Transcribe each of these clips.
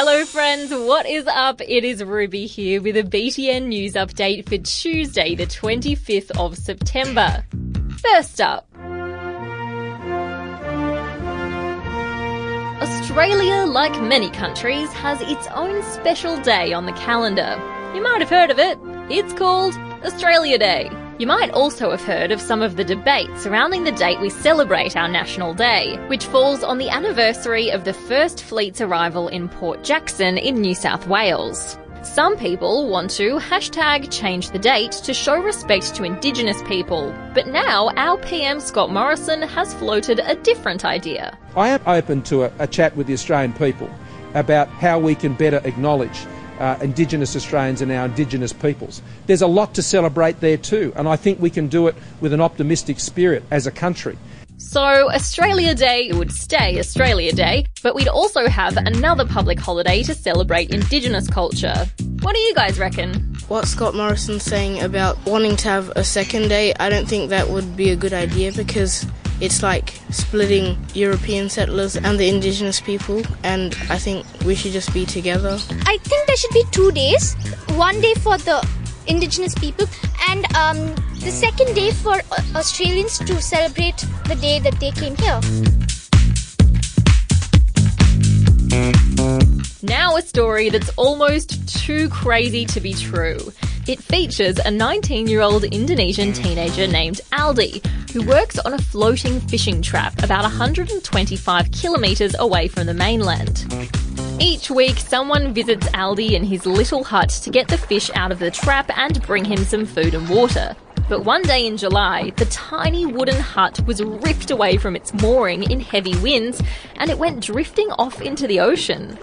Hello, friends. What is up? It is Ruby here with a BTN news update for Tuesday, the 25th of September. First up, Australia, like many countries, has its own special day on the calendar. You might have heard of it. It's called Australia Day. You might also have heard of some of the debate surrounding the date we celebrate our National Day, which falls on the anniversary of the First Fleet's arrival in Port Jackson in New South Wales. Some people want to hashtag change the date to show respect to Indigenous people, but now our PM Scott Morrison has floated a different idea. I am open to a, a chat with the Australian people about how we can better acknowledge uh, Indigenous Australians and our Indigenous peoples. There's a lot to celebrate there too, and I think we can do it with an optimistic spirit as a country. So, Australia Day would stay Australia Day, but we'd also have another public holiday to celebrate Indigenous culture. What do you guys reckon? What Scott Morrison's saying about wanting to have a second day, I don't think that would be a good idea because it's like splitting European settlers and the indigenous people, and I think we should just be together. I think there should be two days one day for the indigenous people, and um, the second day for uh, Australians to celebrate the day that they came here. Now, a story that's almost too crazy to be true. It features a 19 year old Indonesian teenager named Aldi, who works on a floating fishing trap about 125 kilometres away from the mainland. Each week, someone visits Aldi in his little hut to get the fish out of the trap and bring him some food and water. But one day in July, the tiny wooden hut was ripped away from its mooring in heavy winds and it went drifting off into the ocean.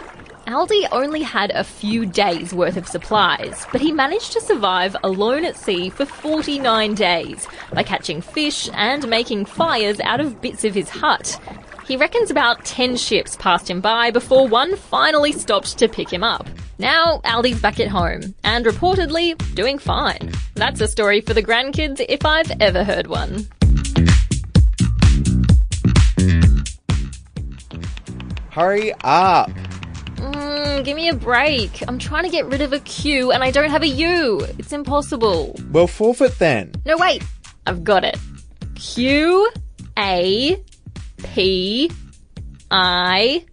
Aldi only had a few days worth of supplies, but he managed to survive alone at sea for 49 days by catching fish and making fires out of bits of his hut. He reckons about 10 ships passed him by before one finally stopped to pick him up. Now, Aldi's back at home, and reportedly doing fine. That's a story for the grandkids if I've ever heard one. Hurry up! Mm, give me a break. I'm trying to get rid of a Q and I don't have a U. It's impossible. Well, forfeit then. No, wait. I've got it. Q A P I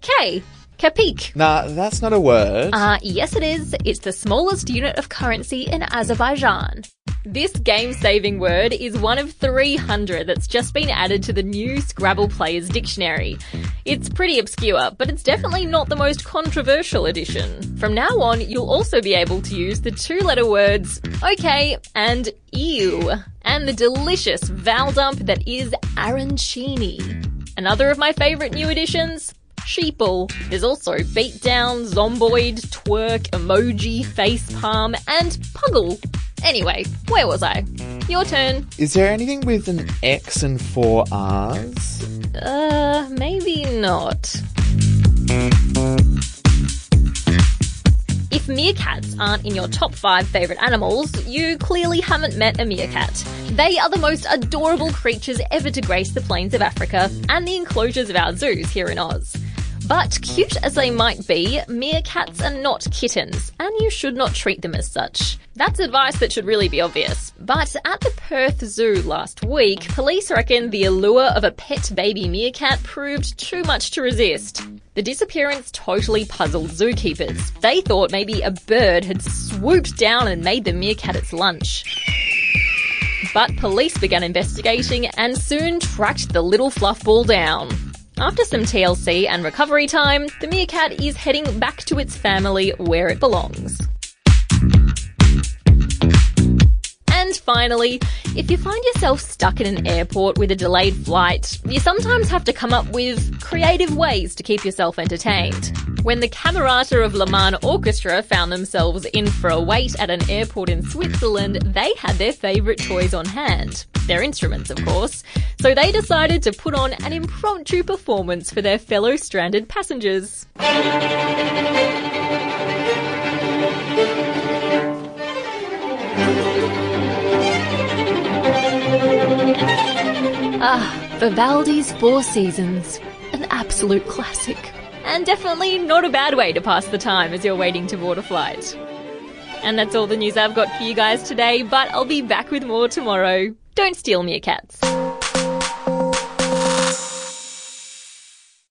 K. Qapik. Nah, that's not a word. Uh, yes, it is. It's the smallest unit of currency in Azerbaijan. This game saving word is one of 300 that's just been added to the new Scrabble Players Dictionary. It's pretty obscure, but it's definitely not the most controversial addition. From now on, you'll also be able to use the two letter words okay and ew, and the delicious vowel dump that is arancini. Another of my favourite new additions sheeple. There's also beatdown, zomboid, twerk, emoji, facepalm, and puggle. Anyway, where was I? Your turn. Is there anything with an X and four R's? Uh, maybe not. If meerkats aren't in your top five favourite animals, you clearly haven't met a meerkat. They are the most adorable creatures ever to grace the plains of Africa and the enclosures of our zoos here in Oz. But cute as they might be, meerkats are not kittens, and you should not treat them as such. That's advice that should really be obvious. But at the Perth Zoo last week, police reckon the allure of a pet baby meerkat proved too much to resist. The disappearance totally puzzled zookeepers. They thought maybe a bird had swooped down and made the meerkat its lunch. But police began investigating and soon tracked the little fluffball down. After some TLC and recovery time, the meerkat is heading back to its family where it belongs. Finally, if you find yourself stuck in an airport with a delayed flight, you sometimes have to come up with creative ways to keep yourself entertained. When the Camerata of Le Mans Orchestra found themselves in for a wait at an airport in Switzerland, they had their favourite toys on hand. Their instruments, of course. So they decided to put on an impromptu performance for their fellow stranded passengers. Ah, Vivaldi's Four Seasons. An absolute classic. and definitely not a bad way to pass the time as you're waiting to board a flight. And that's all the news I've got for you guys today, but I'll be back with more tomorrow. Don't steal meerkats.